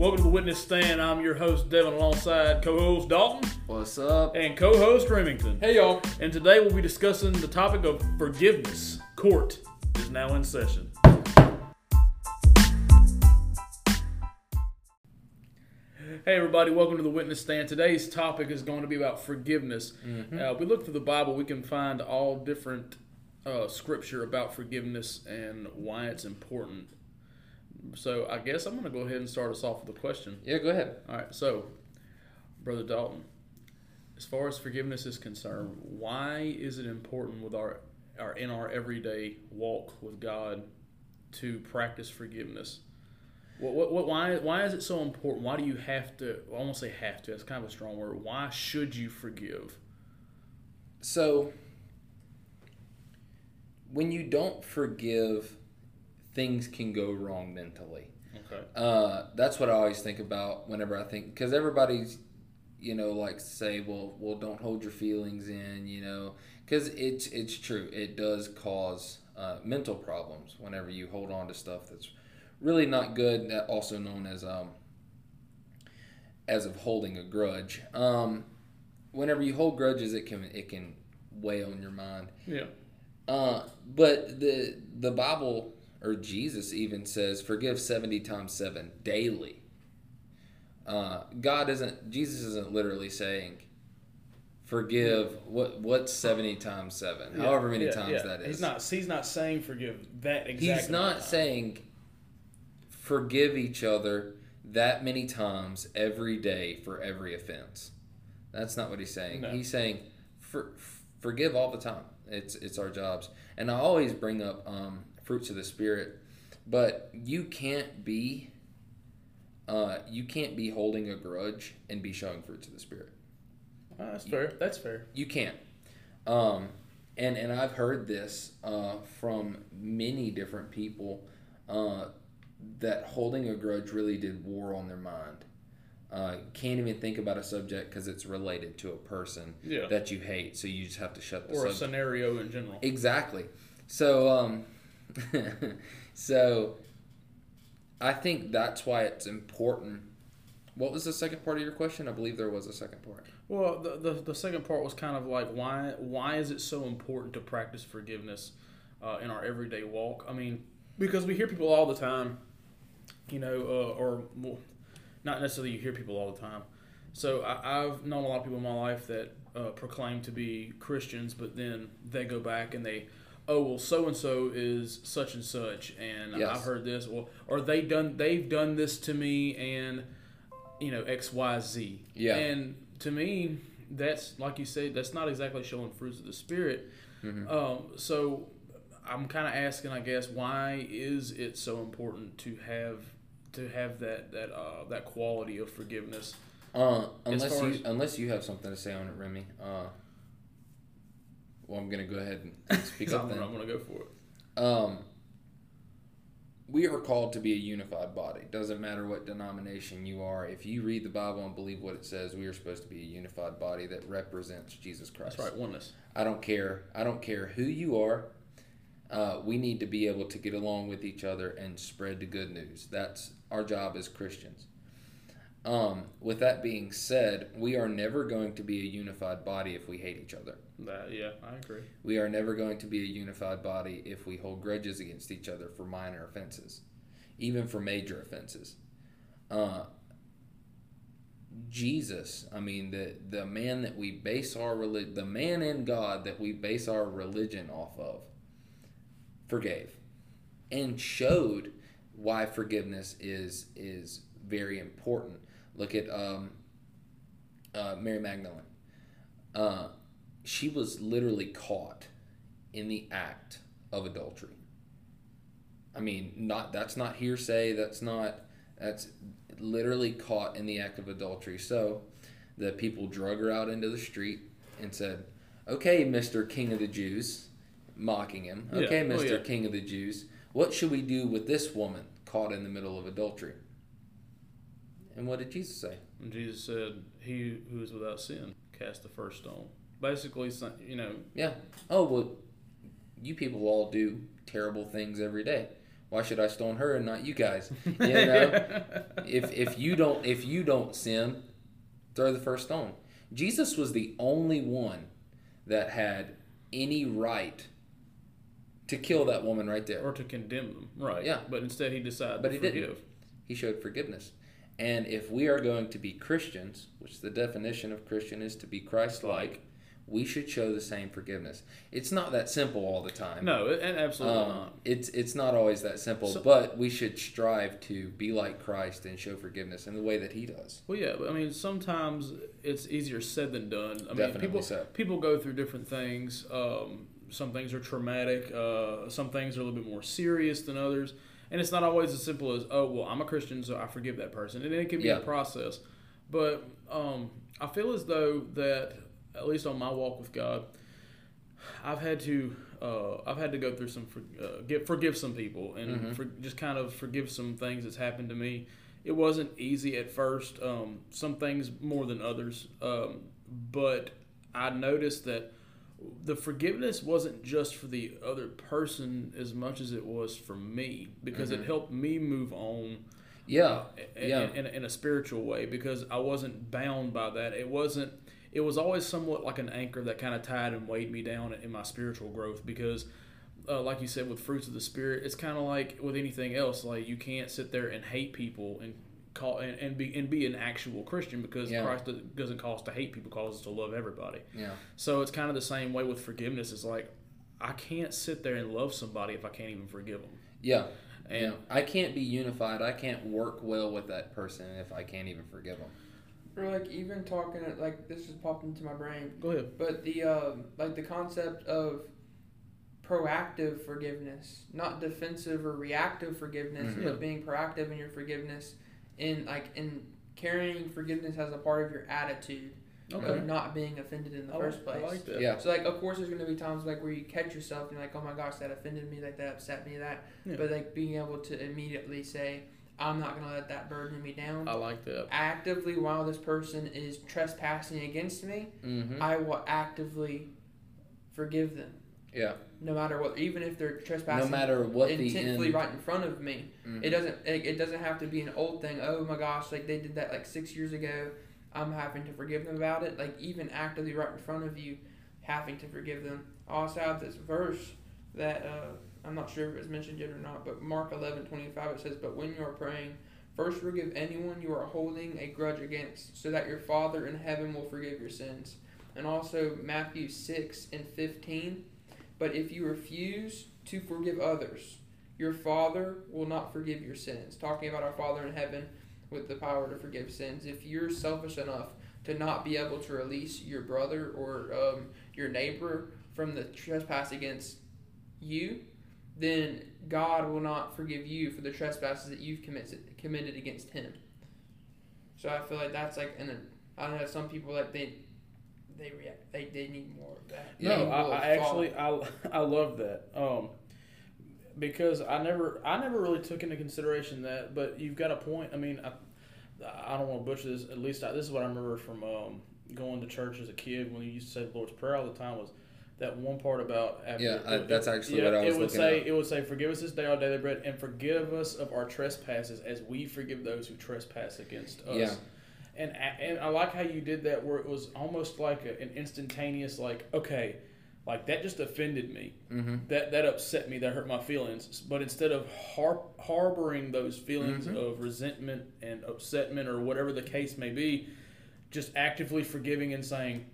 Welcome to the Witness Stand. I'm your host, Devin, alongside co host Dalton What's up? and co host Remington. Hey y'all. And today we'll be discussing the topic of forgiveness. Court is now in session. Hey everybody, welcome to the Witness Stand. Today's topic is going to be about forgiveness. Uh, we look through the Bible, we can find all different uh, scripture about forgiveness and why it's important. So I guess I'm going to go ahead and start us off with a question. Yeah, go ahead. All right, so, Brother Dalton, as far as forgiveness is concerned, why is it important with our, our in our everyday walk with God to practice forgiveness? What, what, what, why, why is it so important? Why do you have to? I won't say have to. That's kind of a strong word. Why should you forgive? So, when you don't forgive, things can go wrong mentally. Okay. Uh, that's what I always think about whenever I think, because everybody's, you know, like say, well, well, don't hold your feelings in, you know, because it's it's true. It does cause uh, mental problems whenever you hold on to stuff that's really not good. That also known as um, as of holding a grudge. Um, whenever you hold grudges, it can it can weigh on your mind. Yeah. Uh, but the the Bible or Jesus even says, "Forgive seventy times seven daily." Uh, God isn't. Jesus isn't literally saying, "Forgive." What what's seventy times seven? Yeah, However many yeah, times yeah. that is. He's not. He's not saying forgive that exact. He's not saying forgive each other that many times every day for every offense. That's not what he's saying. No. He's saying for, forgive all the time. It's it's our jobs. And I always bring up um, fruits of the spirit, but you can't be uh, you can't be holding a grudge and be showing fruits of the spirit. Ah, that's fair. That's fair. You can't. Um, and and I've heard this uh, from many different people uh, that holding a grudge really did war on their mind. Uh, can't even think about a subject because it's related to a person Yeah. that you hate, so you just have to shut the Or a scenario in general. Exactly. So, um, so I think that's why it's important. What was the second part of your question? I believe there was a second part. Well, the, the the second part was kind of like why why is it so important to practice forgiveness uh, in our everyday walk? I mean, because we hear people all the time, you know, uh, or well, not necessarily you hear people all the time. So I, I've known a lot of people in my life that uh, proclaim to be Christians, but then they go back and they, oh well, so and so is such and such, and Yes. I've heard this, or or they done they've done this to me, and you know X Y Z. Yeah. And to me, that's like you said, that's not exactly showing fruits of the spirit. Mm-hmm. Um, so I'm kind of asking, I guess, why is it so important to have to have that that uh, that quality of forgiveness? Uh, unless you as- unless you have something to say on it, Remy. Uh, well, I'm gonna go ahead and speak up I'm. I'm gonna go for it. Um, we are called to be a unified body. Doesn't matter what denomination you are. If you read the Bible and believe what it says, we are supposed to be a unified body that represents Jesus Christ. That's right, oneness. I don't care. I don't care who you are. Uh, we need to be able to get along with each other and spread the good news. That's our job as Christians. Um, with that being said, we are never going to be a unified body if we hate each other. That, yeah, I agree. We are never going to be a unified body if we hold grudges against each other for minor offenses, even for major offenses. Uh, Jesus, I mean the the man that we base our relig- the man in God that we base our religion off of, forgave, and showed why forgiveness is is very important. Look at um, uh, Mary Magdalene. Uh, she was literally caught in the act of adultery. I mean, not that's not hearsay. That's not that's literally caught in the act of adultery. So the people drug her out into the street and said, "Okay, Mister King of the Jews," mocking him. Yeah. Okay, Oh, Mister yeah. King of the Jews, what should we do with this woman caught in the middle of adultery? And what did Jesus say? And Jesus said, "He who is without sin cast the first stone." Basically, you know, Yeah. Oh well, you people all do terrible things every day. Why should I stone her and not you guys? You know, if if you don't if you don't sin, throw the first stone. Jesus was the only one that had any right to kill that woman right there. or to condemn them, right? Yeah. But instead, he decided But to he forgive. didn't. He showed forgiveness. And if we are going to be Christians, which the definition of Christian is to be Christ like, we should show the same forgiveness. It's not that simple all the time. No, it- absolutely Um, not. it's it's not always that simple, So- but we should strive to be like Christ and show forgiveness in the way that He does. Well, yeah, I mean, sometimes it's easier said than done. I mean, Definitely people so. people go through different things. Um, some things are traumatic. Uh, some things are a little bit more serious than others, and it's not always as simple as oh, well, I'm a Christian, so I forgive that person, and it can be Yeah. a process. But um, I feel as though that at least on my walk with God, I've had to uh, I've had to go through some for, uh, get, forgive some people and Mhm. for, just kind of forgive some things that's happened to me. It wasn't easy at first. Um, some things more than others, um, but I noticed that the forgiveness wasn't just for the other person as much as it was for me because it Mhm. helped me move on Yeah, in, yeah. in, in a spiritual way because I wasn't bound by that. It wasn't. It was always somewhat like an anchor that kind of tied and weighed me down in my spiritual growth because, uh, like you said, with fruits of the spirit, it's kind of like with anything else. Like you can't sit there and hate people and call and, and be and be an actual Christian because Yeah. Christ doesn't- call us to hate people, calls us to love everybody. yeah, So it's kind of the same way with forgiveness. It's like I can't sit there and love somebody if I can't even forgive them. yeah. And yeah. I can't be unified. I can't work well with that person if I can't even forgive them. Or like even talking like this just popped into my brain. go ahead. But the um, like the concept of proactive forgiveness, not defensive or reactive forgiveness, Mhm. But being proactive in your forgiveness, in like in carrying forgiveness as a part of your attitude Okay. of not being offended in the I first like- place. I like that. Yeah, So like, of course, there's going to be times like where you catch yourself and you're like, oh my gosh, that offended me, like that upset me, that. Yeah. But like being able to immediately say, I'm not going to let that burden me down. I like that. Actively, while this person is trespassing against me, mm-hmm. I will actively forgive them, yeah. no matter what, even if they're trespassing, No matter what intently right in front of me. Mhm. It doesn't. It, it doesn't have to be an old thing. Oh my gosh, like they did that like six years ago. I'm having to forgive them about it. Like even actively right in front of you, having to forgive them. I also have this verse that uh, I'm not sure if it's mentioned yet or not, but Mark 11:25 it says, "But when you are praying, first forgive anyone you are holding a grudge against, so that your Father in heaven will forgive your sins." And also Matthew 6 and 15. But if you refuse to forgive others, your Father will not forgive your sins. Talking about our Father in heaven with the power to forgive sins. If you're selfish enough to not be able to release your brother or um, your neighbor from the trespass against you, then God will not forgive you for the trespasses that you've committed committed against Him. So I feel like that's like, and I know some people like they they react they, they need more of that. No, I, I actually I, I love that um, because I never I never really took into consideration that. But you've got a point. I mean, I, I don't want to butcher this. At least I, this is what I remember from um, going to church as a kid when you used to say the Lord's Prayer all the time was that one part about after, Yeah, I- that's actually yeah, what I was it would looking say up. it would say forgive us this day our daily bread and forgive us of our trespasses as we forgive those who trespass against us. Yeah. And and I like how you did that where it was almost like a, an instantaneous like okay, like that just offended me. Mm-hmm. That that upset me. That hurt my feelings. But instead of har- harboring those feelings Mhm. of resentment and upsetment or whatever the case may be, just actively forgiving and saying,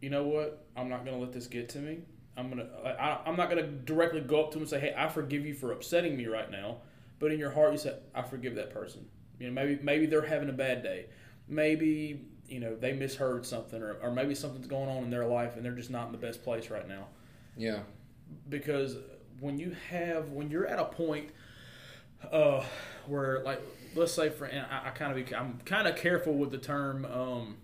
you know what, I'm not gonna let this get to me. I'm gonna I, I'm not gonna directly go up to them and say, hey, I forgive you for upsetting me right now. But in your heart, you say, I forgive that person. You know, maybe maybe they're having a bad day. Maybe you know they misheard something, or, or maybe something's going on in their life and they're just not in the best place right now Yeah. because when you have when you're at a point uh where like let's say for and I, I kind of be, I'm kind of careful with the term um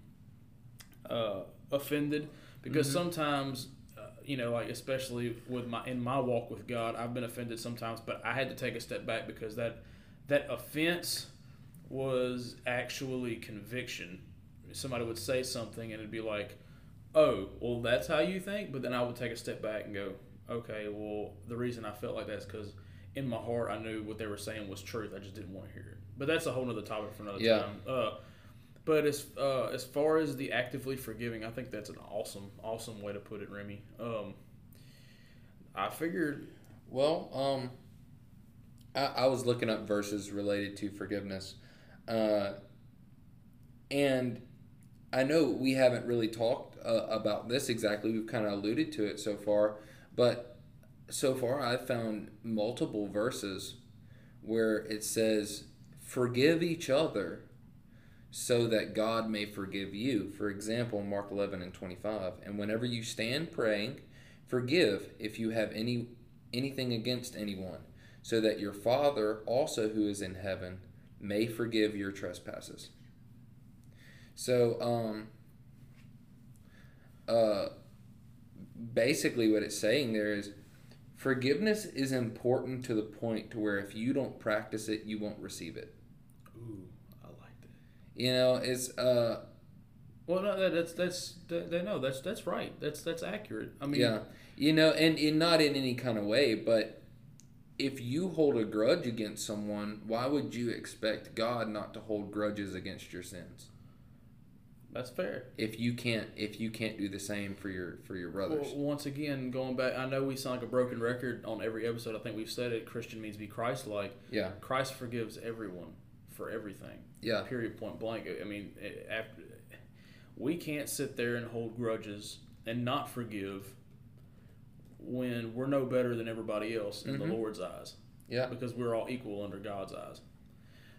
uh offended because Mhm. sometimes uh, you know like especially with my in my walk with God I've been offended sometimes but I had to take a step back because that that offense was actually conviction somebody would say something and it'd be like oh well that's how you think but then I would take a step back and go okay well the reason I felt like that is because in my heart, I knew what they were saying was truth. I just didn't want to hear it. But that's a whole other topic for another Yeah. time. Uh, but as uh, as far as the actively forgiving, I think that's an awesome, awesome way to put it, Remy. Um, I figured, Well, um, I, I was looking up verses related to forgiveness, uh, and I know we haven't really talked uh, about this exactly. We've kind of alluded to it so far, but so far I've found multiple verses where it says, "Forgive each other." So that God may forgive you. For example, Mark 11 and 25. And whenever you stand praying, forgive if you have any anything against anyone, so that your Father also who is in heaven may forgive your trespasses. So, um, uh, basically, what it's saying there is forgiveness is important to the point to where if you don't practice it, you won't receive it. ooh, I like that. You know, it's uh, Well, no, that, that's that's that, that, no, that's that's right. That's that's accurate. I mean, yeah, you know, and, and not in any kind of way, but if you hold a grudge against someone, why would you expect God not to hold grudges against your sins? that's fair. If you can't, if you can't do the same for your for your brothers, Well, once again, going back, I know we sound like a broken record on every episode. I think we've said it. Christian means be Christ-like. yeah, Christ forgives everyone for everything. yeah, Period. Point blank. I mean, eh, after we can't sit there and hold grudges and not forgive when we're no better than everybody else in Mhm. the Lord's eyes. yeah, because we're all equal under God's eyes.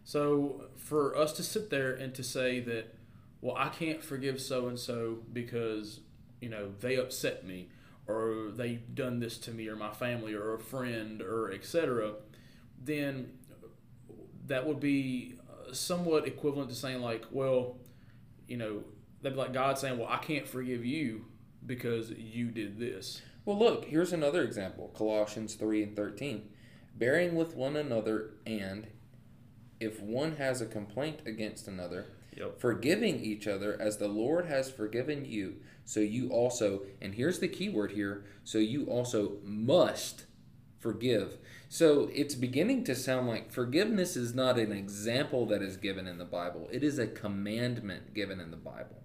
So for us to sit there and to say that, well, I can't forgive so and so because you know they upset me, or they've done this to me, or my family, or a friend, or etc., then that would be uh, somewhat equivalent to saying like, well, you know, they'd be like God saying, well, I can't forgive you because you did this. Well, look, here's another example Colossians 3 and 13. Bearing with one another, and if one has a complaint against another, Yep. forgiving each other as the Lord has forgiven you, so you also, and here's the key word here, so you also must forgive. So it's beginning to sound like forgiveness is not an example that is given in the Bible, it is a commandment given in the Bible.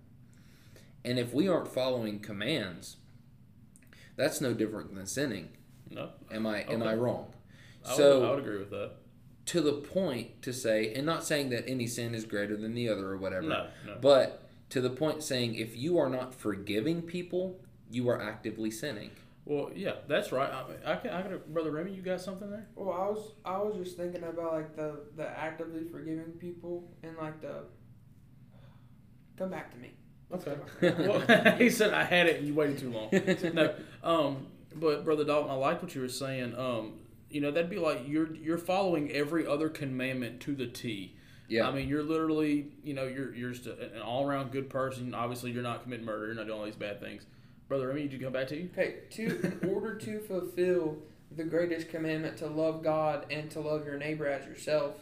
And if we aren't following commands, that's no different than sinning. No, Am I am I wrong? I, So would, I would agree with that. to the point to say, and not saying that any sin is greater than the other or whatever, No, no. but to the point saying if you are not forgiving people, you are actively sinning. Well, yeah, that's right. I, mean, I can, I can, brother Remy, you got something there? Well, I was I was just thinking about like the the actively forgiving people and like the. Come back to me. Let's Okay. well, he said I had it and you waited too long. No, um, but brother Dalton, I like what you were saying. Um, you know, that'd be like you're you're following every other commandment to the T. Yeah. I mean, you're literally, you know, you're you're just a- an all around good person. Obviously, you're not committing murder. You're not doing all these bad things. Brother Remy, did you come back to you? Okay, to in order to fulfill the greatest commandment to love God and to love your neighbor as yourself,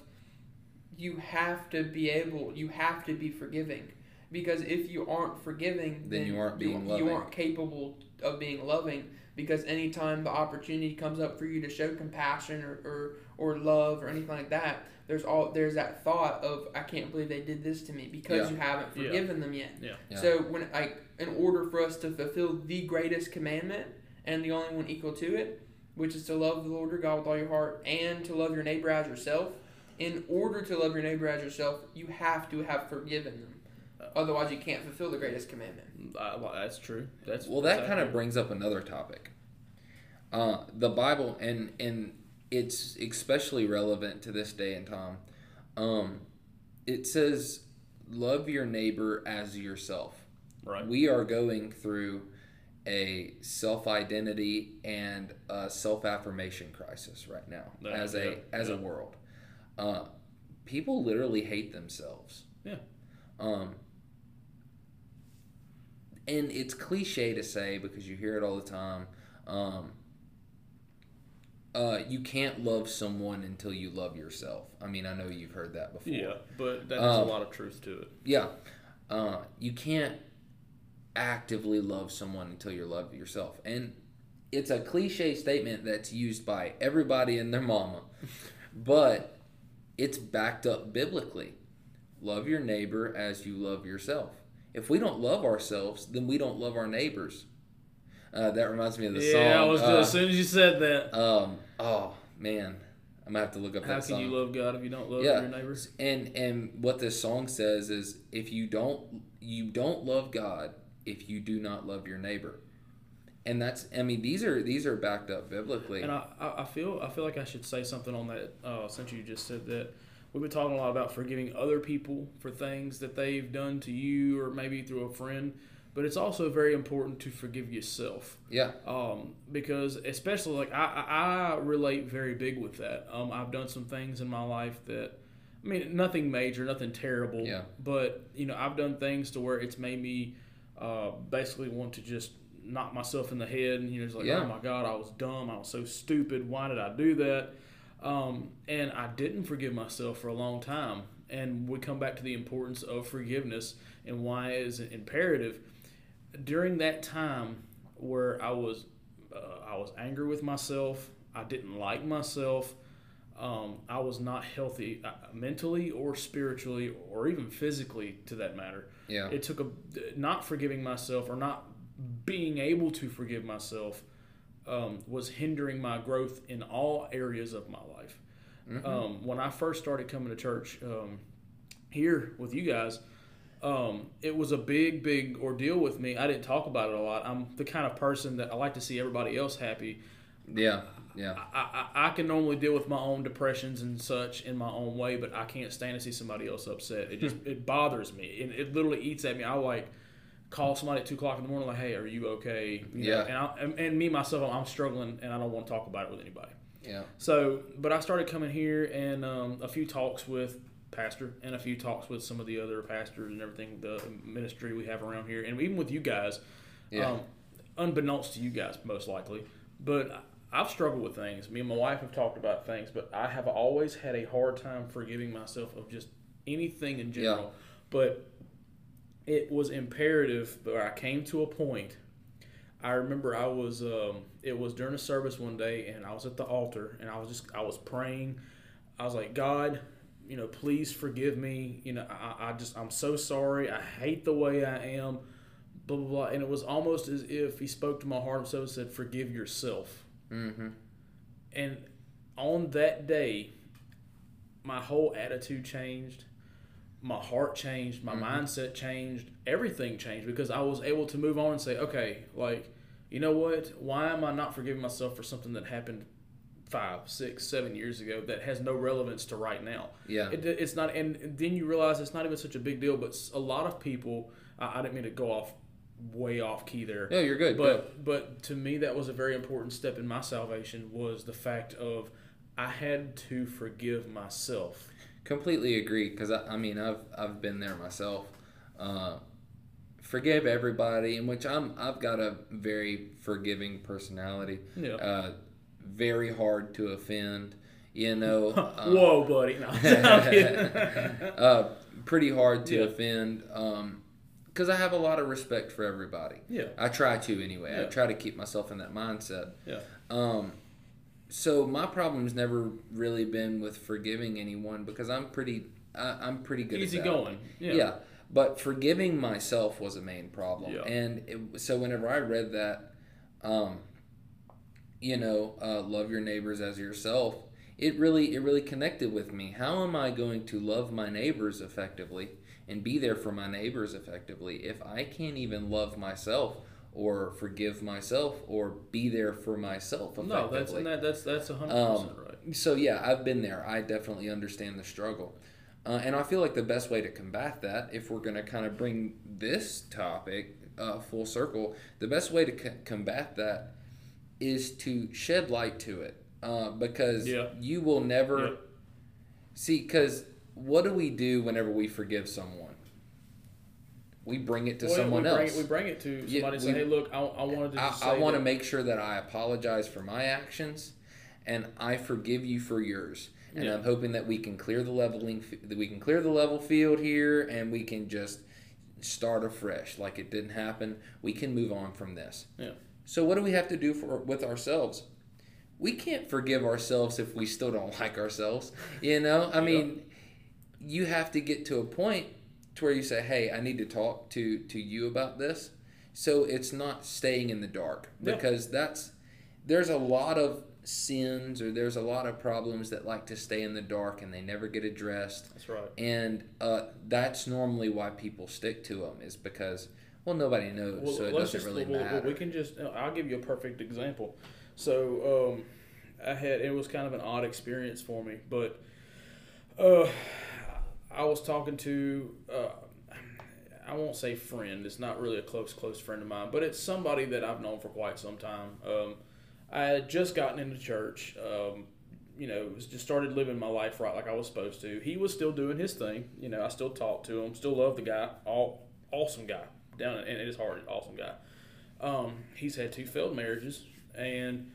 you have to be able, you have to be forgiving. Because if you aren't forgiving, Then you aren't being you, loving. aren't capable of being loving. Because anytime the opportunity comes up for you to show compassion or, or, or love or anything like that, there's all there's that thought of I can't believe they did this to me because Yeah. you haven't Yeah. forgiven them yet. Yeah. Yeah. So when like in order for us to fulfill the greatest commandment and the only one equal to it, which is to love the Lord your God with all your heart and to love your neighbor as yourself, in order to love your neighbor as yourself, you have to have forgiven them. Otherwise, you can't fulfill the greatest commandment. I, well, that's true. That's well, that kind of brings up another topic. Uh, the Bible, and and it's especially relevant to this day and time. Um, it says, "Love your neighbor as yourself." Right. We are going through a self identity and a self affirmation crisis right now Yeah, as a yeah, as a world. Uh, people literally hate themselves. Yeah. Um, and it's cliche to say because you hear it all the time. Um, uh, you can't love someone until you love yourself. I mean, I know you've heard that before. Yeah, but that's Um, a lot of truth to it. Yeah. Uh, you can't actively love someone until you love yourself. And it's a cliche statement that's used by everybody and their mama, but it's backed up biblically. Love your neighbor as you love yourself. If we don't love ourselves, then we don't love our neighbors. Uh, that reminds me of the song. Yeah, I was uh, as soon as you said that. um, oh man, I'm gonna have to look up How that song. How can you love God if you don't love Yeah. your neighbors? and and what this song says is, if you don't you don't love God if you do not love your neighbor, and that's I mean these are these are backed up biblically. And I, I feel I feel like I should say something on that uh, since you just said that. We've been talking a lot about forgiving other people for things that they've done to you or maybe through a friend, but it's also very important to forgive yourself. yeah, um, because especially like I, I I relate very big with that. Um, I've done some things in my life that, I mean, nothing major, nothing terrible. Yeah. But you know, I've done things to where it's made me uh, basically want to just knock myself in the head, and you know, it's like, Yeah. oh my god, I was dumb, I was so stupid. Why did I do that? Um, and I didn't forgive myself for a long time. And we come back to the importance of forgiveness and why it is imperative during that time where I was uh, I was angry with myself, I didn't like myself, um, I was not healthy uh, mentally or spiritually or even physically to that matter. yeah, It took a not forgiving myself or not being able to forgive myself um, was hindering my growth in all areas of my life. Mhm. Um, when I first started coming to church um, here with you guys, um, it was a big, big ordeal with me. I didn't talk about it a lot. I'm the kind of person that I like to see everybody else happy. yeah, yeah, I, I, I can normally deal with my own depressions and such in my own way, but I can't stand to see somebody else upset. It just it bothers me, and it literally eats at me. I like call somebody at two o'clock in the morning, like, "Hey, are you okay?" You know, Yeah. and, I, and and me myself, I'm struggling, and I don't want to talk about it with anybody. yeah, So, but I started coming here and um, a few talks with pastor and a few talks with some of the other pastors and everything, the ministry we have around here, and even with you guys, Yeah. um, unbeknownst to you guys, most likely. But I've struggled with things. Me and my wife have talked about things, but I have always had a hard time forgiving myself of just anything in general. But it was imperative where I came to a point. I remember I was um, it was during a service one day and I was at the altar and I was just I was praying. I was like, God, you know, please forgive me. You know, I, I just I'm so sorry. I hate the way I am. Blah blah blah. And it was almost as if he spoke to my heart and said, Forgive yourself. Mm-hmm. And on that day, my whole attitude changed. My heart changed. My Mhm. mindset changed. Everything changed because I was able to move on and say, okay, like, you know what? Why am I not forgiving myself for something that happened five, six, seven years ago that has no relevance to right now? yeah, It, it's not, and then you realize it's not even such a big deal. But a lot of people, I, I didn't mean to go off way off key there. no, you're good. Go. But but to me, that was a very important step in my salvation was the fact of I had to forgive myself. Completely agree because I, I mean I've I've been there myself. Uh, forgive everybody, in which I'm I've got a very forgiving personality. Yeah. Uh, very hard to offend. You know. uh, Whoa, buddy! No, uh, pretty hard to Yeah. offend. Because I have a lot of respect for everybody. yeah. I try to anyway. I try to keep myself in that mindset. Yeah. Um, so my problem's never really been with forgiving anyone because I'm pretty, I, I'm pretty good. Easy at that. going. Yeah. Yeah. But forgiving myself was a main problem, Yeah. and it, so whenever I read that, um, you know, uh, love your neighbors as yourself, it really, it really connected with me. How am I going to love my neighbors effectively and be there for my neighbors effectively if I can't even love myself or forgive myself or be there for myself effectively? No, that's that, that's that's a hundred Um, percent right. So yeah, I've been there. I definitely understand the struggle, uh, and I feel like the best way to combat that, if we're going to kind of bring this topic uh, full circle, the best way to c- combat that is to shed light to it, uh, because Yeah. you will never Yeah. see. Because what do we do whenever we forgive someone? We bring it to Well, someone we else. We bring it to somebody. Yeah, and say, hey, look, I, I wanted to. I, Just I want to make sure that I apologize for my actions, and I forgive you for yours. And Yeah. I'm hoping that we can clear the leveling, that we can clear the level field here, and we can just start afresh. Like it didn't happen. We can move on from this. Yeah. So what do we have to do for with ourselves? We can't forgive ourselves if we still don't like ourselves. You know, I mean, you have to get to a point to where you say, "Hey, I need to talk to to you about this." So it's not staying in the dark because that's there's a lot of sins or there's a lot of problems that like to stay in the dark and they never get addressed That's right. and uh, that's normally why people stick to them is because well nobody knows Well, so it doesn't just, really well, well, matter We can just. I'll give you a perfect example. So um, I had it was kind of an odd experience for me, but uh, I was talking to. Uh, I won't say friend. It's not really a close close friend of mine, but it's somebody that I've known for quite some time. Um, I had just gotten into church. Um, you know, just started living my life right like I was supposed to. He was still doing his thing. You know, I still talked to him, still love the guy. All awesome guy down in his heart, awesome guy. Um, he's had two failed marriages, and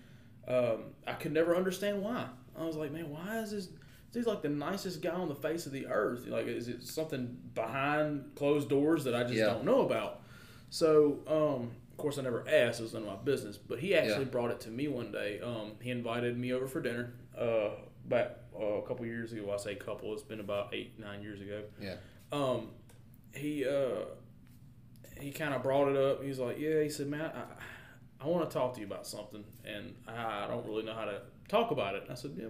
um, I could never understand why. I was like, man, why is this? He's like the nicest guy on the face of the earth. Like, is it something behind closed doors that I just Yeah. don't know about? So, um, of course, I never asked. It was none of my business. But he actually Yeah. brought it to me one day. Um, he invited me over for dinner uh, back uh, a couple years ago. I say couple. It's been about eight, nine years ago. yeah Um, he uh, he kind of brought it up. He's like, "Yeah," he said, "Man, I, I want to talk to you about something, and I don't really know how to talk about it." I said, "Yeah,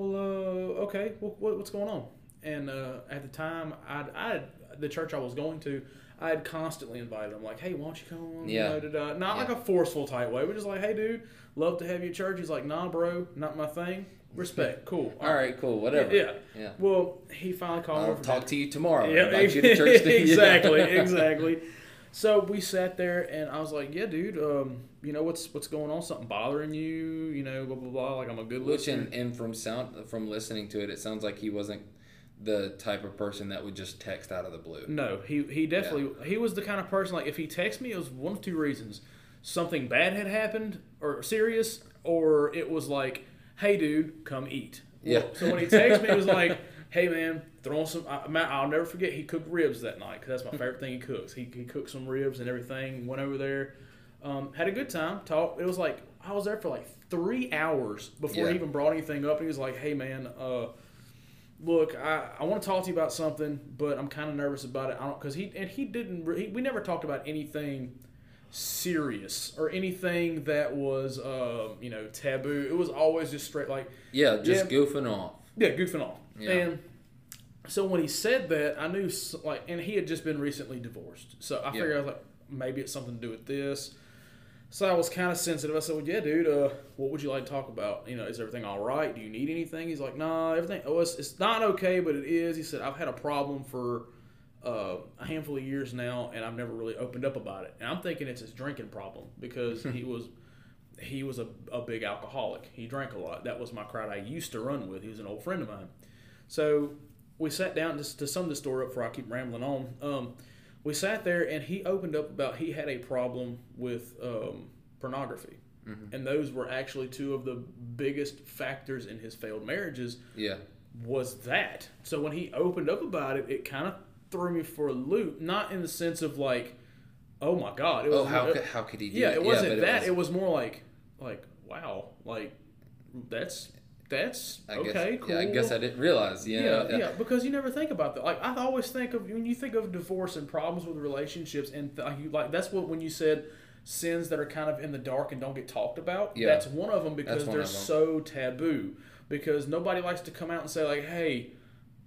well, uh, okay. Well, what, what's going on?" And uh, at the time, I'd, I the church I was going to. I had constantly invited him, like, "Hey, why don't you come?" Yeah. You know, da-da. Not like a forceful type way, but just like, "Hey, dude, love to have you at church." He's like, "Nah, bro, not my thing. Respect, cool. all right cool whatever Yeah. yeah Well, he finally called me i'll over talk to you tomorrow Yeah, invite you to church exactly, exactly. So we sat there, and I was like, "Yeah, dude, um, you know what's what's going on? Something bothering you? You know, blah blah blah. Like I'm a good which listener." and, and from sound from listening to it it sounds like he wasn't the type of person that would just text out of the blue no, he he definitely he was the kind of person like if he texted me, it was one of two reasons: something bad had happened or serious, or it was like, "Hey, dude, come eat." Well, Yeah. So when he texted me, it was like. Hey man, throw some. I, I'll never forget. He cooked ribs that night because that's my favorite thing he cooks. He, he cooked some ribs and everything. Went over there, um, had a good time. Talked. It was like I was there for like three hours before Yeah. he even brought anything up. And he was like, "Hey man, uh, look, I, I want to talk to you about something, but I'm kind of nervous about it. I don't because he and he didn't. He, we never talked about anything serious or anything that was um, you know taboo. It was always just straight like yeah just Yeah. goofing off yeah, goofing off. Yeah. And so when he said that, I knew like, and he had just been recently divorced. So I Yeah. figured I was like, maybe it's something to do with this. So I was kind of sensitive. I said, "Well, yeah, dude. Uh, what would you like to talk about? You know, is everything all right? Do you need anything?" He's like, "Nah, everything. Oh, it's, it's not okay, but it is." He said, "I've had a problem for uh, a handful of years now, and I've never really opened up about it. And I'm thinking it's his drinking problem because he was he was a, a big alcoholic. He drank a lot. That was my crowd I used to run with. He was an old friend of mine. So we sat down just to sum the story up before I keep rambling on. Um, we sat there and he opened up about he had a problem with um, pornography. And those were actually two of the biggest factors in his failed marriages yeah was that. So when he opened up about it, it kind of threw me for a loop. Not in the sense of like, oh my god, it was oh how it- could, how could he do yeah, that? it wasn't but that. was- It was more like, like wow, like that's that's I okay, guess, cool. Yeah, I guess I didn't realize. You yeah, know, yeah, because you never think about that. Like I always think of when you think of divorce and problems with relationships, and th- you like that's what when you said sins that are kind of in the dark and don't get talked about. Yeah. that's one of them because they're so taboo. Because nobody likes to come out and say like, "Hey,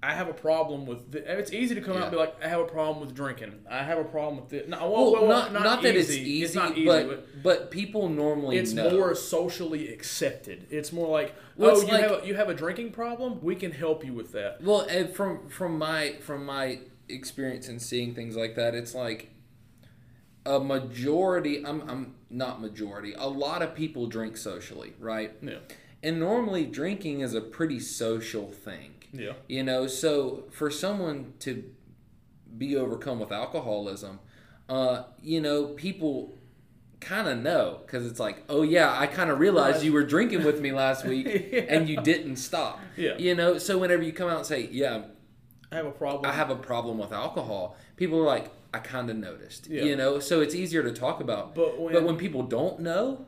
I have a problem with." Th-. It's easy to come out and be like, "I have a problem with drinking. I have a problem with it." No, well, Well, well, not, not, not, that it's easy. easy, It's not easy, but, but but people normally it's know. more socially accepted. It's more like, Well, oh, you like- have a, you have a drinking problem. We can help you with that. Well, and from from my from my experience and seeing things like that, it's like a majority. I'm I'm not majority. A lot of people drink socially, right? Yeah, And normally, drinking is a pretty social thing. Yeah, You know, so for someone to be overcome with alcoholism, uh, you know, people kind of know because it's like, oh yeah, I kind of realized you were drinking with me last week Yeah. and you didn't stop. Yeah. You know, so whenever you come out and say, yeah, I have a problem. I have a problem with alcohol, people are like, I kind of noticed. Yeah. You know, so it's easier to talk about. But when, But when people don't know,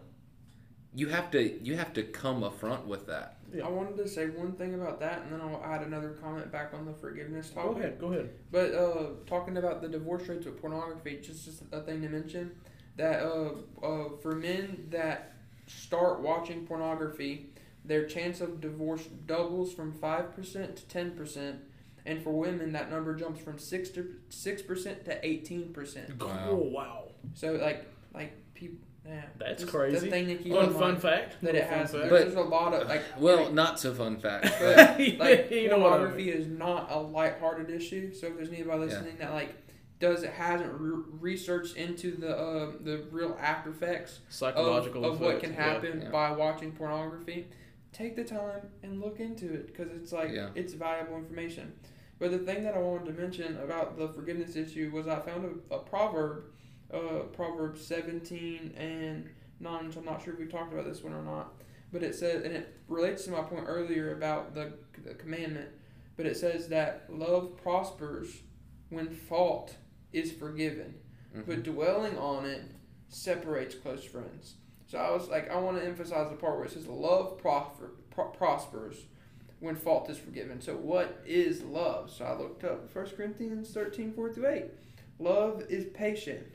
you have to you have to come affront with that. Yeah. I wanted to say one thing about that, and then I'll add another comment back on the forgiveness go topic. ahead, go ahead. But uh, talking about the divorce rates with pornography, just, just a thing to mention that uh, uh, for men that start watching pornography, their chance of divorce doubles from five percent to ten percent, and for women that number jumps from six to six percent to eighteen percent. Wow. Oh wow, So like like people, yeah, That's just crazy. The thing to keep fun in fun mind fact. that it has. fact. There's, there's a lot of like Well, like, not so fun fact. But but like You know what I pornography is not a lighthearted issue. So if there's anybody Yeah. listening that like does it hasn't re- researched into the uh, the real after effects Psychological of what effects, can happen Yeah. by watching pornography, take the time and look into it because it's like Yeah. it's valuable information. But the thing that I wanted to mention about the forgiveness issue was I found a, a proverb, uh, Proverbs 17 and 9, which I'm not sure if we talked about this one or not. But it says, and it relates to my point earlier about the, the commandment, but it says that love prospers when fault is forgiven, Mhm. but dwelling on it separates close friends. So I was like, I want to emphasize the part where it says love prosper, pro- prospers when fault is forgiven. So what is love? So I looked up 1 Corinthians 13, 4 through 8. Love is patient.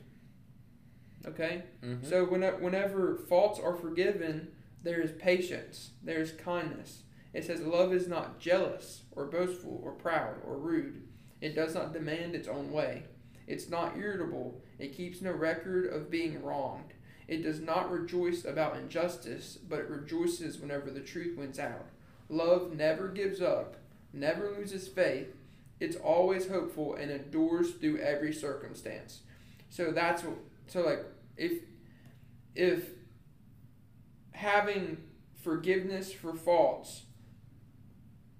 Okay? Mhm. So whenever, whenever faults are forgiven, there is patience, there is kindness. It says love is not jealous or boastful or proud or rude. It does not demand its own way. It's not irritable. It keeps no record of being wronged. It does not rejoice about injustice, but it rejoices whenever the truth wins out. Love never gives up, never loses faith. It's always hopeful and endures through every circumstance. So that's what, so like if if having forgiveness for faults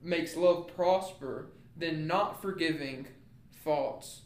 makes love prosper, then not forgiving faults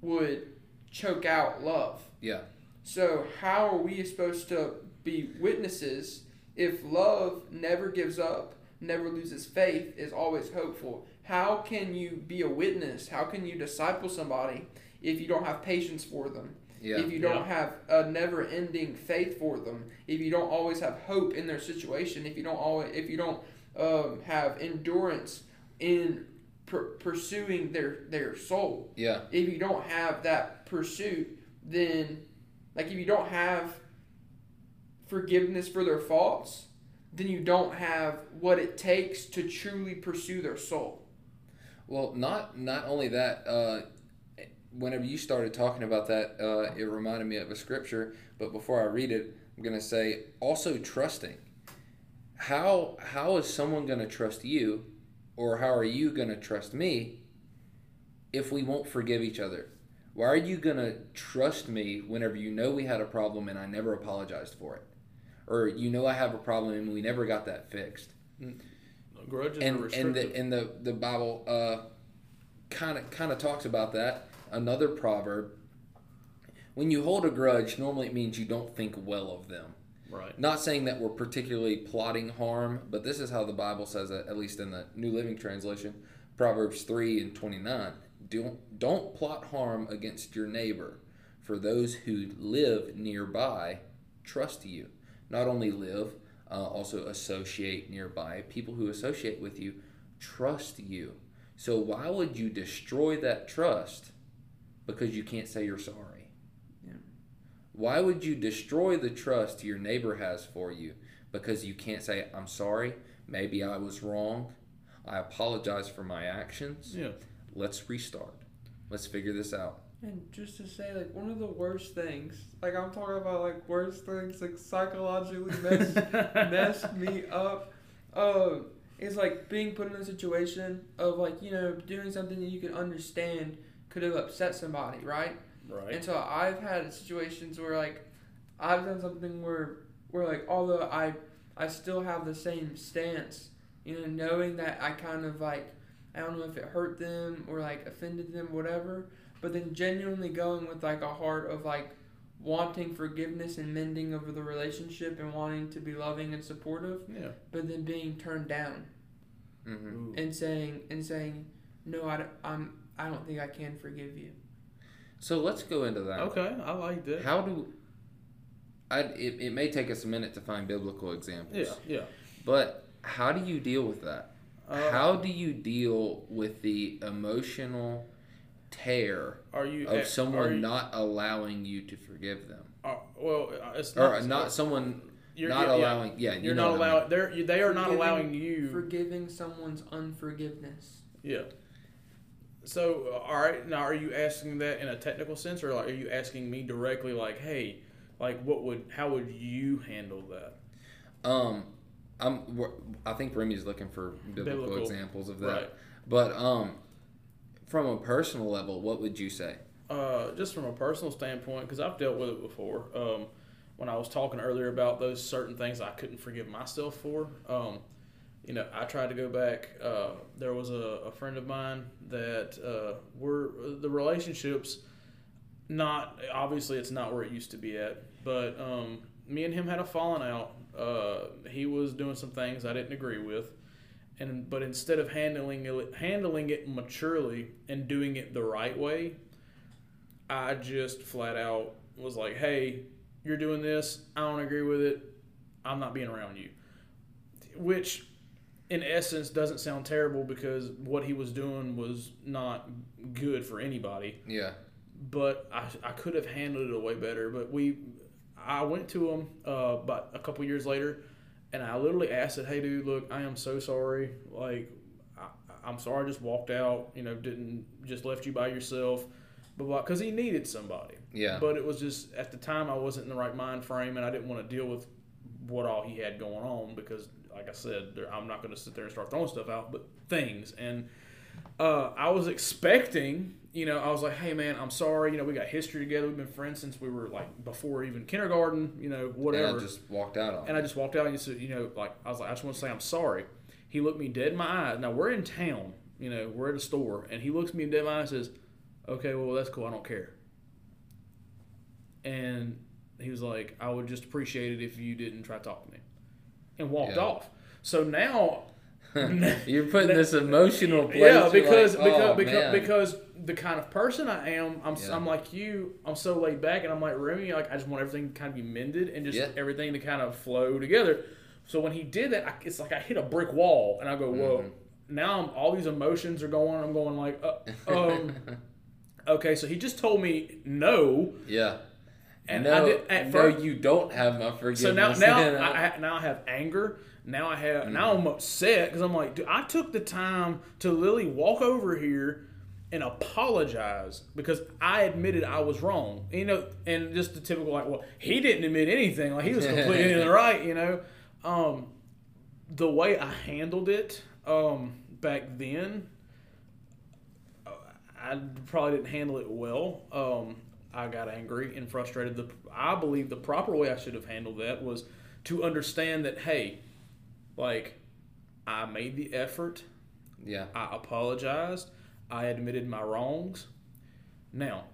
would choke out love. Yeah. So how are we supposed to be witnesses if love never gives up, never loses faith, is always hopeful? How can you be a witness? How can you disciple somebody if you don't have patience for them? Yeah. If you don't have a never-ending faith for them, if you don't always have hope in their situation, if you don't always, if you don't um, have endurance in pur- pursuing their their soul, Yeah. if you don't have that pursuit, then like if you don't have forgiveness for their faults, then you don't have what it takes to truly pursue their soul. Well, not not only that. Uh, whenever you started talking about that, uh, it reminded me of a scripture. But before I read it, I'm gonna say also trusting. How how is someone gonna trust you, or how are you gonna trust me, if we won't forgive each other? Why are you gonna trust me whenever you know we had a problem and I never apologized for it, or you know I have a problem and we never got that fixed? Grudges are and and the and the the Bible uh kind of kind of talks about that. Another proverb: When you hold a grudge, normally it means you don't think well of them. right. Not saying that we're particularly plotting harm, but this is how the Bible says it, at least in the New Living Translation, Proverbs three and twenty nine. Don't don't plot harm against your neighbor, for those who live nearby trust you. Not only live, uh, also associate nearby. People who associate with you trust you. So why would you destroy that trust because you can't say you're sorry? Yeah. Why would you destroy the trust your neighbor has for you because you can't say I'm sorry? Maybe I was wrong. I apologize for my actions. Yeah. Let's restart. Let's figure this out. And just to say, like one of the worst things, like I'm talking about, like worst things, like psychologically messed messed me up. Um, is like being put in a situation of like you know doing something that you can understand could have upset somebody, right? Right. And so I've had situations where like I've done something where where like although I I still have the same stance, you know, knowing that I kind of like I don't know if it hurt them or like offended them, whatever, but then genuinely going with like a heart of like wanting forgiveness and mending over the relationship and wanting to be loving and supportive, Yeah. but then being turned down hmm and saying and saying no, I don't, I'm I don't think I can forgive you. So let's go into that. Okay, I like that. How do I? It, it may take us a minute to find biblical examples. Yeah, yeah. But how do you deal with that? Uh, how do you deal with the emotional tear are you of are someone you- not allowing you to forgive them, uh, well, uh, it's or not, not someone you're, not yeah, allowing? Yeah, you You're know not what I mean. allowing. They're you- they are not allowing you. Forgiving someone's unforgiveness. Yeah. So, uh, all right. Now, are you asking that in a technical sense, or like, are you asking me directly, like, hey, like, what would, how would you handle that? Um, I'm. I think Remy's looking for biblical, Biblical. examples of that. Right. But um, from a personal level, what would you say? Uh, just from a personal standpoint, because I've dealt with it before. Um, when I was talking earlier about those certain things I couldn't forgive myself for, um, you know, I tried to go back. Uh, there was a, a friend of mine that uh, were the relationships. Not obviously, it's not where it used to be at. But um, me and him had a falling out. Uh, he was doing some things I didn't agree with, and but instead of handling it, handling it maturely and doing it the right way, I just flat out was like, "Hey, you're doing this. I don't agree with it. I'm not being around you." Which, in essence, doesn't sound terrible because what he was doing was not good for anybody. Yeah. But I, I could have handled it way better. But we, I went to him uh, about a couple years later, and I literally asked it, "Hey, dude, look, I am so sorry. Like, I, I'm sorry. I just walked out. You know, didn't just left you by yourself." But because he needed somebody. Yeah. But it was just at the time I wasn't in the right mind frame, and I didn't want to deal with what all he had going on because, like I said, I'm not going to sit there and start throwing stuff out, but things. And uh, I was expecting, you know, I was like, hey man, I'm sorry. You know, we got history together. We've been friends since we were like before even kindergarten. You know, whatever. And I just walked out on. And I just walked out and said, you know, like I was like, I just want to say I'm sorry. He looked me dead in my eyes. Now we're in town, you know, we're at a store, and he looks me dead in my eyes and says, "Okay, well that's cool. I don't care." And he was like, "I would just appreciate it if you didn't try to talk to me," and walked Yeah. off. So now, You're putting this emotional place. yeah, because like, because oh, because, man. because the kind of person I am, I'm Yeah. I'm like you. I'm so laid back, and I'm like Remy. Like I just want everything to kind of be mended and just Yeah. everything to kind of flow together. So when he did that, I, it's like I hit a brick wall, and I go, "Whoa!" Mhm. Now I'm, all these emotions are going. I'm going like, uh, um, okay. So he just told me no, yeah. And no, I did at no, you don't have my forgiveness. So now, now, I, I- now I have anger. Now I have. Now Mm-hmm. I'm upset because I'm like, dude, I took the time to literally walk over here and apologize because I admitted I was wrong. You know, and just the typical like, well, he didn't admit anything. Like he was completely in the right. You know, um, the way I handled it um, back then, uh, I probably didn't handle it well. Um, I got angry and frustrated. The I believe the proper way I should have handled that was to understand that hey, like I made the effort. yeah. I apologized. I admitted my wrongs. Now,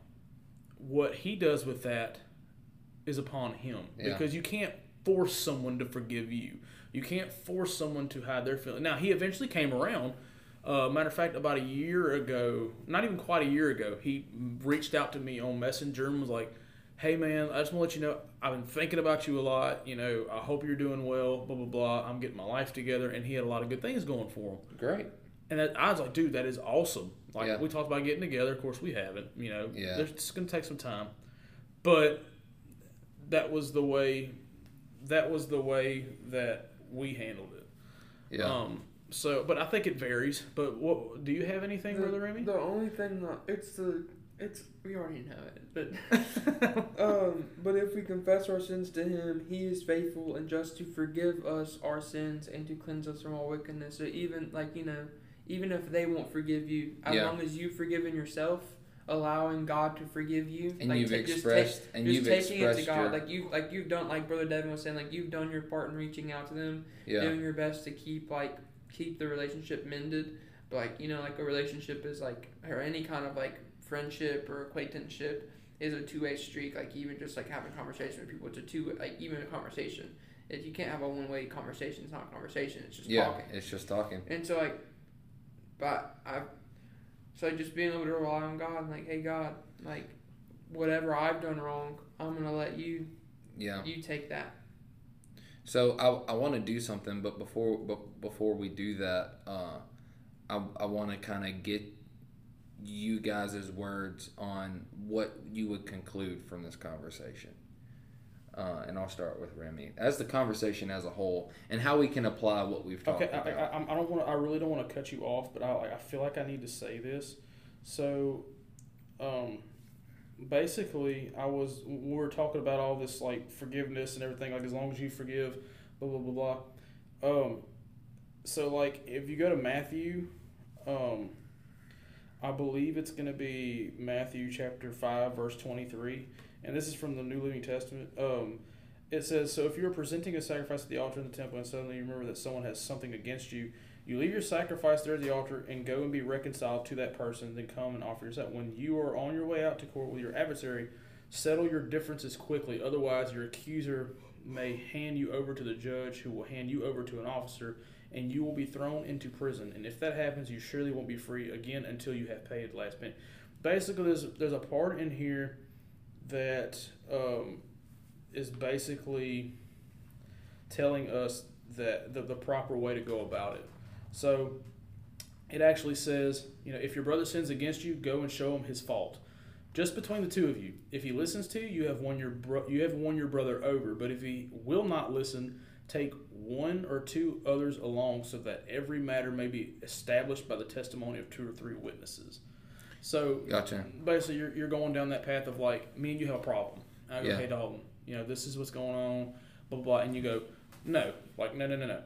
what he does with that is upon him Yeah. because you can't force someone to forgive you. You can't force someone to hide their feelings. Now, he eventually came around. Uh, matter of fact, about a year ago, not even quite a year ago, he reached out to me on Messenger and was like, "Hey, man, I just want to let you know I've been thinking about you a lot. You know, I hope you're doing well. Blah blah blah. I'm getting my life together." And he had a lot of good things going for him. Great. And that, I was like, dude, that is awesome. Like Yeah. we talked about getting together. Of course, we haven't. You know, Yeah. it's going to take some time, but that was the way. That was the way that we handled it. Yeah. Um. So, but I think it varies. But what do you have anything, the, brother Remy? The only thing that it's the it's we already know it, but um, but if we confess our sins to Him, He is faithful and just to forgive us our sins and to cleanse us from all wickedness. So even like you know, even if they won't forgive you, as Yeah. long as you've forgiven yourself, allowing God to forgive you, and like, you've ta- just take- expressed and just you've taking it to God, your like you like you've done, like Brother Devin was saying, like you've done your part in reaching out to them, yeah doing your best to keep like keep the relationship mended. But like you know, like a relationship is like or any kind of like friendship or acquaintanceship is a two way street. Like even just like having conversation with people, it's a two like even a conversation. If you can't have a one way conversation, it's not a conversation. It's just yeah talking. it's just talking And so like, but I, so just being able to rely on God, and like, hey God, like whatever I've done wrong, I'm gonna let you Yeah. you take that. So I, I want to do something, but before but before we do that, uh, I, I want to kind of get you guys' words on what you would conclude from this conversation. Uh, and I'll start with Remy as the conversation as a whole, and how we can apply what we've talked Okay, about. I, I- I don't want. I really don't want to cut you off, but I, I feel like I need to say this. So, um, basically, I was we were talking about all this like forgiveness and everything. Like as long as you forgive, blah blah blah blah. Um, so like if you go to Matthew, um, I believe it's going to be Matthew chapter five verse twenty three, and this is from the New Living Testament. Um, it says, So if you are presenting a sacrifice at the altar in the temple and suddenly you remember that someone has something against you, you leave your sacrifice there at the altar and go and be reconciled to that person, then come and offer yourself. When you are on your way out to court with your adversary, settle your differences quickly. Otherwise, your accuser may hand you over to the judge, who will hand you over to an officer, and you will be thrown into prison. And if that happens, you surely won't be free again until you have paid the last penny. Basically, there's, there's a part in here that. Um, is basically telling us that the, the proper way to go about it. So it actually says, you know, if your brother sins against you, go and show him his fault. Just between the two of you. If he listens to you, you have won your bro- you have won your brother over. But if he will not listen, take one or two others along, so that every matter may be established by the testimony of two or three witnesses. So Gotcha. basically you're, you're going down that path of like me and you have a problem. I go, Yeah. hey Dalton, you know this is what's going on, blah blah blah, and you go, no, like no no no no,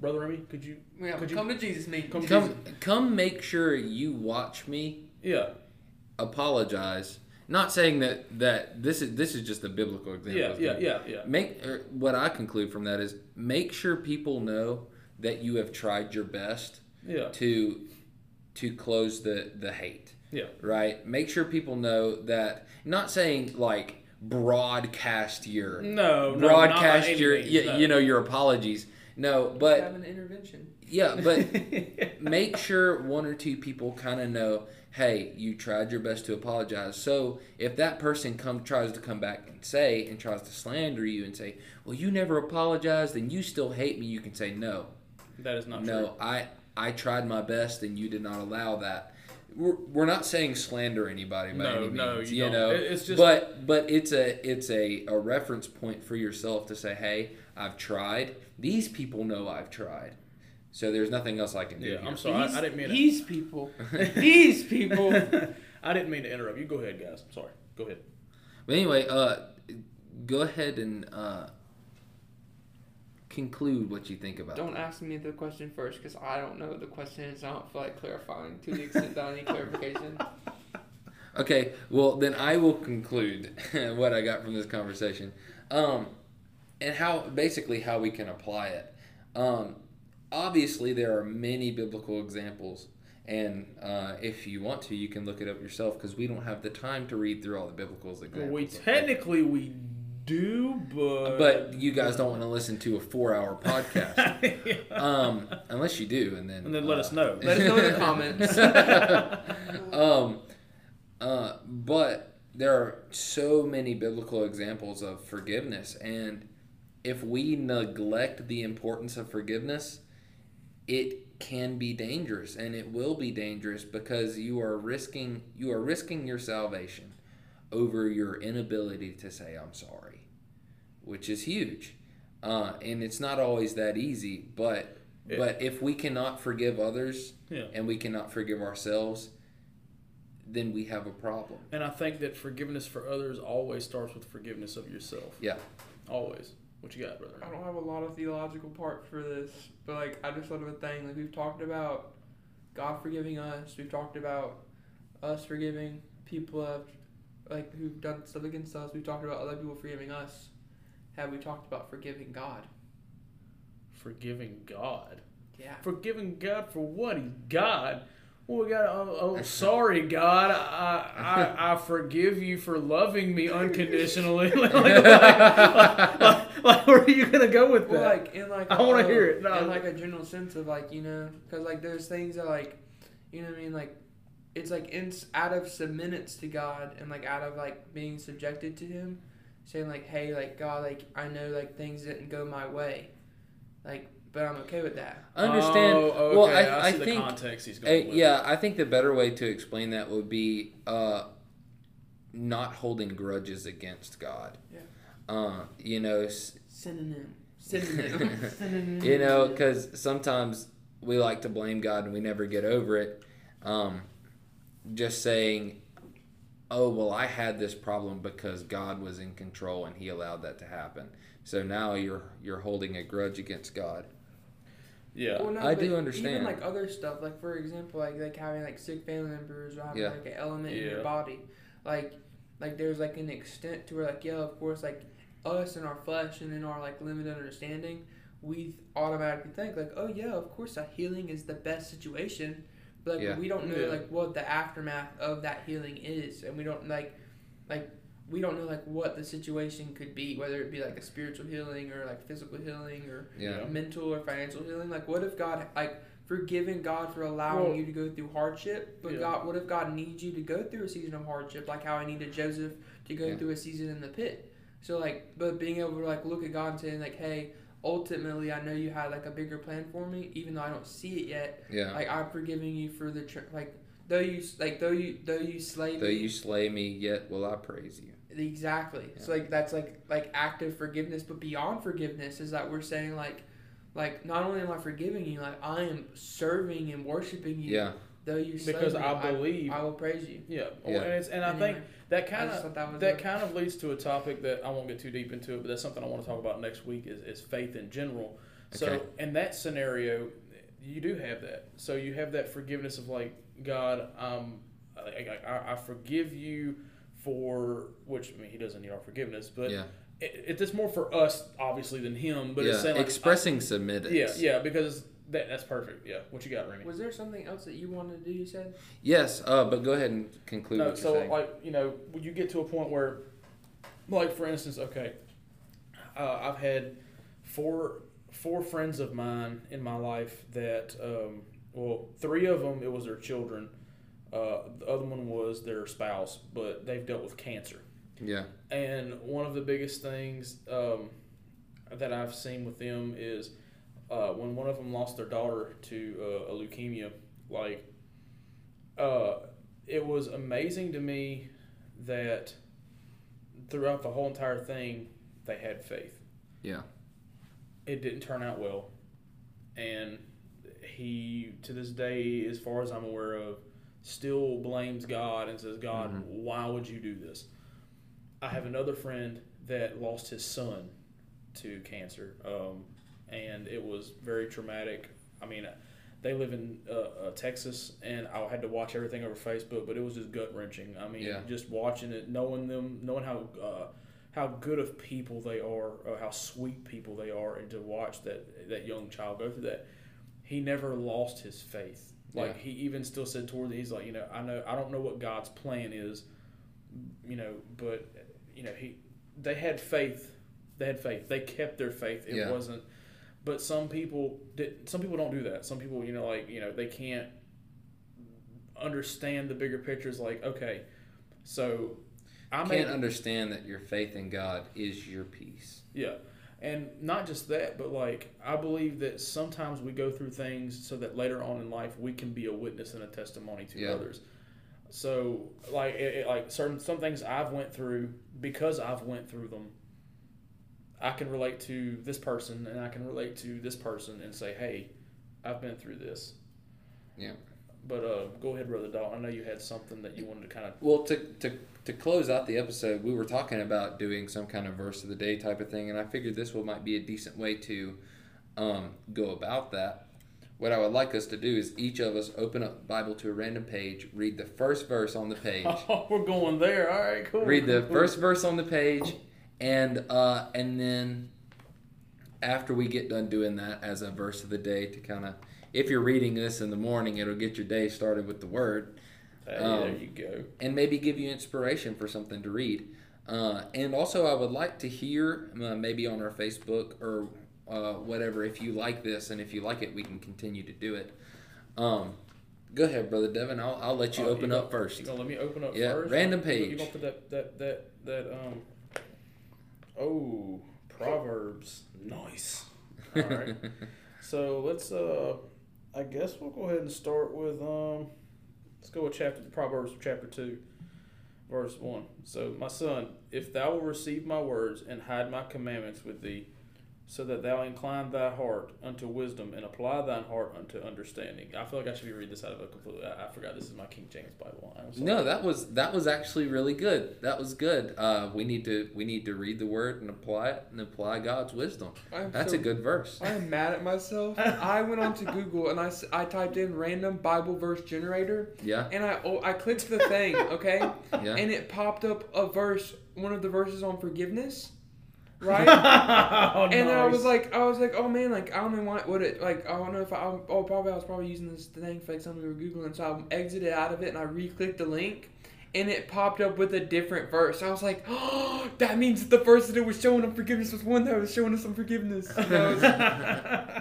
brother Remy, could you? Yeah, Could you- come to Jesus meeting. come- Come come make sure you watch me Yeah, apologize. Not saying that that this is this is just a biblical example. yeah, yeah, yeah, yeah. Make er, what I conclude from that is make sure people know that you have tried your best Yeah, to to close the the hate. yeah, Right? Make sure people know that not saying like broadcast your no, no, not by broadcast any your means, y- no. you know your apologies. No, but have an intervention. yeah, but make sure one or two people kind of know, hey, you tried your best to apologize. So if that person come tries to come back and say and tries to slander you and say, well, you never apologized and you still hate me, you can say no, that is not true. no, true. I I tried my best and you did not allow that. We're, we're not saying slander anybody by No, any means, no, you you, don't. know. It- it's just- but but it's a it's a, a reference point for yourself to say, hey, I've tried. These people know I've tried. So there's nothing else I can do. Yeah, here. I'm sorry, I, I didn't mean to. These people. These people. I didn't mean to interrupt. You go ahead, guys. I'm sorry. Go ahead. But anyway, uh, go ahead and uh, conclude what you think about. Don't that. ask me the question first because I don't know what the question is. I don't feel like clarifying to the extent that I need clarification. Okay, well then I will conclude what I got from this conversation, um, and how basically how we can apply it. Um, obviously, there are many biblical examples, and uh, if you want to, you can look it up yourself because we don't have the time to read through all the biblical examples. Well, we technically we do, but but you guys don't want to listen to a four-hour podcast, um, unless you do, and then and then let uh, us know. Let us know in the comments. um, uh, but there are so many biblical examples of forgiveness, and if we neglect the importance of forgiveness, it can be dangerous, and it will be dangerous because you are risking you are risking your salvation over your inability to say I'm sorry, which is huge. Uh, and it's not always that easy, but It- but if we cannot forgive others Yeah. and we cannot forgive ourselves, then we have a problem. And I think that forgiveness for others always starts with forgiveness of yourself. Yeah. Always. What you got, brother? I don't have a lot of theological part for this, but like I just thought of a thing. Like we've talked about God forgiving us. We've talked about us forgiving people have like who've done stuff against us. We've talked about other people forgiving us. Have we talked about forgiving God? Forgiving God. Yeah. Forgiving God for what? He's God. Well, we got. Oh, oh sorry, God. I, I I forgive you for loving me unconditionally. like, like, like, like, like, where are you gonna go with Well, that? like in like I wanna uh, hear it. No. in like a general sense of like you know, because like there's things that like, you know what I mean, like it's like in out of submittance to God and like out of like being subjected to Him, saying like, hey, like God, like I know like things didn't go my way, like but I'm okay with that. I Understand? Oh, okay. Well, I, I, I the think context he's Uh, going with. yeah, I think the better way to explain that would be uh, not holding grudges against God. Yeah. Uh, you know, s- Synonym. Synonym. Synonym. you know, because sometimes we like to blame God and we never get over it. Um, just saying, "Oh well, I had this problem because God was in control and He allowed that to happen." So now you're you're holding a grudge against God. Yeah. Well, no, I but do understand. Even like other stuff, like for example, like like having like sick family members or having Yeah. like an element in your body, like like there's like an extent to where like yeah, of course, like us and our flesh and in our like limited understanding, we automatically think like oh yeah, of course, a healing is the best situation, but like Yeah. we don't know Yeah. like what the aftermath of that healing is, and we don't like like we don't know like what the situation could be, whether it be like a spiritual healing or like physical healing or Yeah. mental or financial healing. Like, what if God, like, forgiving God for allowing Well- you to go through hardship, but Yeah. God, what if God needs you to go through a season of hardship, like how I needed Joseph to go Yeah. through a season in the pit? So, like, but being able to like look at God and saying like, hey, ultimately, I know you had like a bigger plan for me, even though I don't see it yet. Yeah. Like, I'm forgiving you for the tr- like. Though you like though you though you slay me Though me, you slay me, yet will I praise you. Exactly. So like that's like like active forgiveness, but beyond forgiveness is that we're saying like like not only am I forgiving you, like I am serving and worshiping you. Yeah. Though you slay Because me, I believe. I, will praise you. yeah. Yeah. And, it's, and I Anyway, think that kind of that was that kind of leads to a topic that I won't get too deep into it, but that's something I want to talk about next week is, is faith in general. So Okay. in that scenario, you do have that. So you have that forgiveness of like God, um, I, I, I forgive you for which I mean he doesn't need our forgiveness, but yeah. it, it's more for us obviously than him. But yeah. it's saying like, Expressing submittance. yeah, yeah, because that that's perfect. Yeah, what you got, Remy? Was there something else that you wanted to do? You said. Yes. Uh, but go ahead and conclude No, what so you're saying. like you know, when you get to a point where, like for instance, okay, uh, I've had four four friends of mine in my life that, um, well, three of them it was their children, uh, the other one was their spouse, but they've dealt with cancer. yeah. And one of the biggest things um, that I've seen with them is uh, when one of them lost their daughter to uh, a leukemia. Like, uh, it was amazing to me that throughout the whole entire thing, they had faith. Yeah. It didn't turn out well, and he, to this day, as far as I'm aware of, still blames God and says, "God, Mhm. why would you do this?" I have another friend that lost his son to cancer, um, and it was very traumatic. I mean, they live in uh, uh, Texas, and I had to watch everything over Facebook, but it was just gut wrenching. I mean, Yeah. just watching it, knowing them, knowing how uh, how good of people they are, uh, how sweet people they are, and to watch that that young child go through that. He never lost his faith. Like Yeah. he even still said toward the, he's like, you know, I know I don't know what God's plan is, you know, but you know he they had faith. They had faith. They kept their faith. It Yeah. wasn't. But some people did. Some people don't do that. Some people, you know, like you know, they can't understand the bigger picture. Is like, okay, so I can't understand that your faith in God is your peace. yeah. And not just that, but like I believe that sometimes we go through things so that later on in life we can be a witness and a testimony to Yeah. others. So like it, it- like certain some things I've went through because I've went through them. I can relate to this person and I can relate to this person and say, "Hey, I've been through this." Yeah. But uh, go ahead, brother Dalton. I know you had something that you wanted to kind of. Well, to, to, to close out the episode, we were talking about doing some kind of verse of the day type of thing, and I figured this one might be a decent way to um, go about that. What I would like us to do is each of us open up the Bible to a random page, read the first verse on the page, Oh, we're going there. All right, cool. read the first verse on the page, and uh, and then after we get done doing that as a verse of the day to kind of, if you're reading this in the morning, it'll get your day started with the word Hey, um, there you go. and maybe give you inspiration for something to read. Uh, and also, I would like to hear uh, maybe on our Facebook or uh, whatever if you like this, and if you like it, we can continue to do it. Um, Go ahead, brother Devin. I'll, I'll let you Oh, open you up gonna- first. You gonna let me open up Yeah, first? random page. You gonna put that that that that um. Oh, proverbs. Nice. All right. so let's uh, I guess we'll go ahead and start with um, let's go with chapter Proverbs chapter two, verse one. So my son, if thou will receive my words and hide my commandments with thee, so that thou incline thy heart unto wisdom and apply thine heart unto understanding. I feel like I should be reading this out of a completely. I, I forgot this is my King James Bible. I'm sorry. No, that was that was actually really good. That was good. Uh, we need to we need to read the word and apply it and apply God's wisdom. I'm That's so a good verse. I am mad at myself. I went onto Google and I, I typed in random Bible verse generator Yeah, and I oh, I clicked the thing, okay? yeah. And it popped up a verse, one of the verses on forgiveness, right? oh, And then I was like, I was like, oh man, like I don't know why, what it, like I don't know if I, oh probably I was probably using this thing for like something we were googling, so I exited out of it and I re-clicked the link, and it popped up with a different verse. I was like, oh, that means the verse that it was showing unforgiveness was one that was showing us unforgiveness. And I was-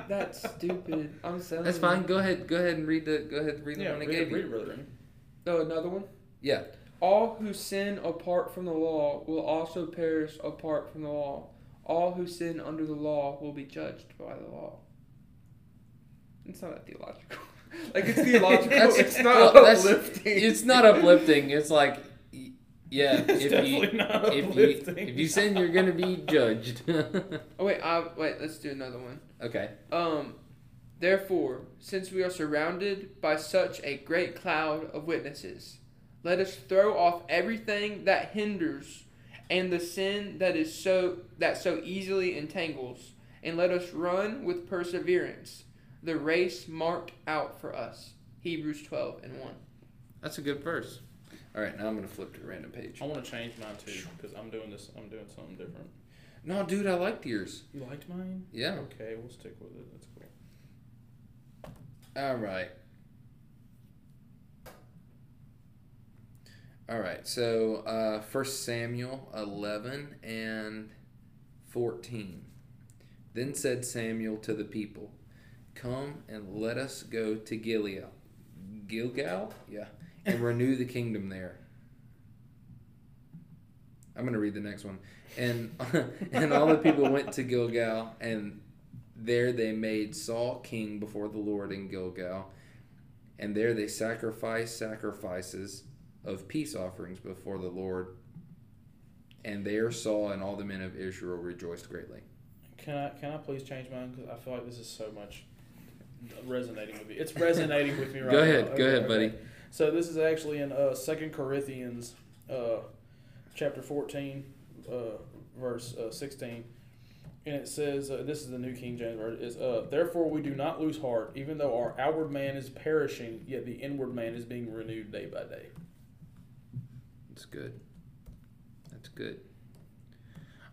That's stupid. I'm saying. That's fine. Go ahead. Go ahead and read the. Go ahead and read the yeah, one I read, gave it, read you. it, brother. Randy. Oh, another one. Yeah. All who sin apart from the law will also perish apart from the law. All who sin under the law will be judged by the law. It's not that theological. like it's theological. That's- it's not well, uplifting. It's not uplifting. It's like, yeah. It's if definitely you not if you uplifting. if you sin, you're gonna be judged. Oh wait, I, wait. Let's do another one. okay. Um, therefore, since we are surrounded by such a great cloud of witnesses, let us throw off everything that hinders and the sin that is so that so easily entangles, and let us run with perseverance the race marked out for us. Hebrews twelve and one. That's a good verse. All right, now I'm gonna flip to a random page. I want to change mine too because I'm doing this. I'm doing something different. No, dude, I liked yours. You liked mine? Yeah. Okay, we'll stick with it. That's cool. All right. All right. So, uh, First Samuel eleven and fourteen. Then said Samuel to the people, "Come and let us go to Gilead, Gilgal, yeah, and renew the kingdom there." I'm gonna read the next one, and and all the people went to Gilgal, and there they made Saul king before the Lord in Gilgal, and there they sacrificed sacrifices of peace offerings before the Lord. And there Saul and all the men of Israel rejoiced greatly. Can I can I please change mine because I feel like this is so much resonating with me. It's resonating with me right now. Go now. ahead, go ahead, buddy. So this is actually in uh, Second Corinthians, uh, chapter fourteen, uh, verse uh, sixteen, and it says, uh, "This is the New King James Version." Is uh, therefore we do not lose heart, even though our outward man is perishing, yet the inward man is being renewed day by day. That's good. That's good.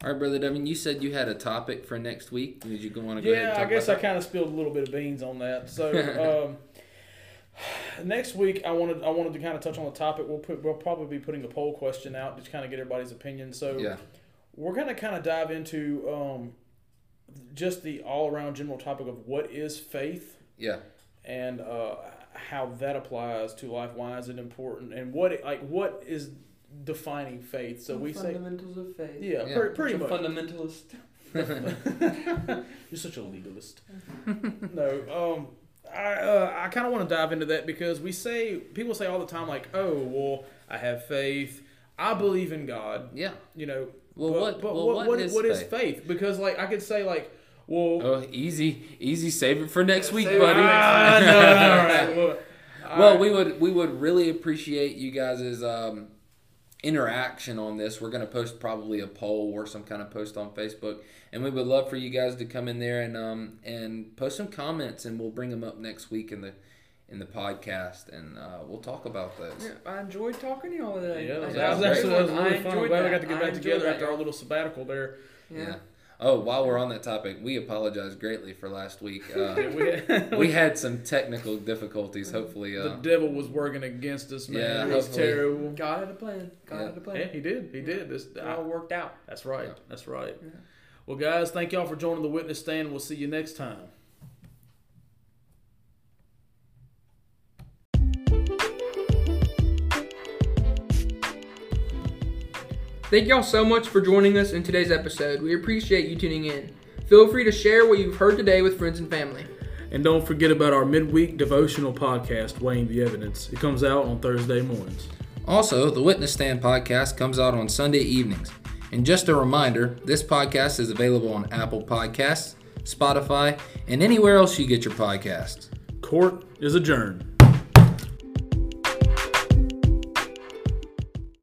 All right, brother Devin. You said you had a topic for next week. Did you go want to go ahead? Yeah, I guess I kind of spilled a little bit of beans on that. So um, next week, I wanted I wanted to kind of touch on the topic. We'll put we'll probably be putting a poll question out to kind of get everybody's opinion. So? Yeah. we're gonna kind of dive into um, just the all around general topic of what is faith Yeah. and uh, how that applies to life. Why is it important? And what like what is defining faith? So we say fundamentals of faith. yeah, Yeah. pretty, pretty Such a much. fundamentalist. You're such a legalist. no, um, I uh, I kind of want to dive into that because we say people say all the time like, oh well, I have faith, I believe in God, Yeah. you know. Well, but, what? But well, what, what what is what is faith? faith? Because like I could say like, well, Oh, easy, easy. Save it for next week, buddy. ah, no, no, all right, well, all well, right. we would we would really appreciate you guys' um, interaction on this. We're gonna post probably a poll or some kind of post on Facebook, and we would love for you guys to come in there and um and post some comments, and we'll bring them up next week in the in the podcast, and uh, we'll talk about those. Yeah, I enjoyed talking to y'all today. Yeah, Like, that was actually that was I really fun. I'm enjoyed glad we got to get I back together that, after our little sabbatical there. Yeah. Oh, while we're on that topic, we apologize greatly for last week. Uh, we had, some technical difficulties. Hopefully, the uh, devil was working against us, man. Yeah, it was hopefully. terrible. God had a plan. God Yeah. had a plan. Yeah, he did. He did. This, It all worked out. That's right. Yeah. That's right. Yeah. Well, guys, thank y'all for joining the witness stand. We'll see you next time. Thank y'all so much for joining us in today's episode. We appreciate you tuning in. Feel free to share what you've heard today with friends and family. And don't forget about our midweek devotional podcast, Weighing the Evidence. It comes out on Thursday mornings. Also, the Witness Stand podcast comes out on Sunday evenings. And just a reminder this podcast is available on Apple Podcasts, Spotify, and anywhere else you get your podcasts. Court is adjourned.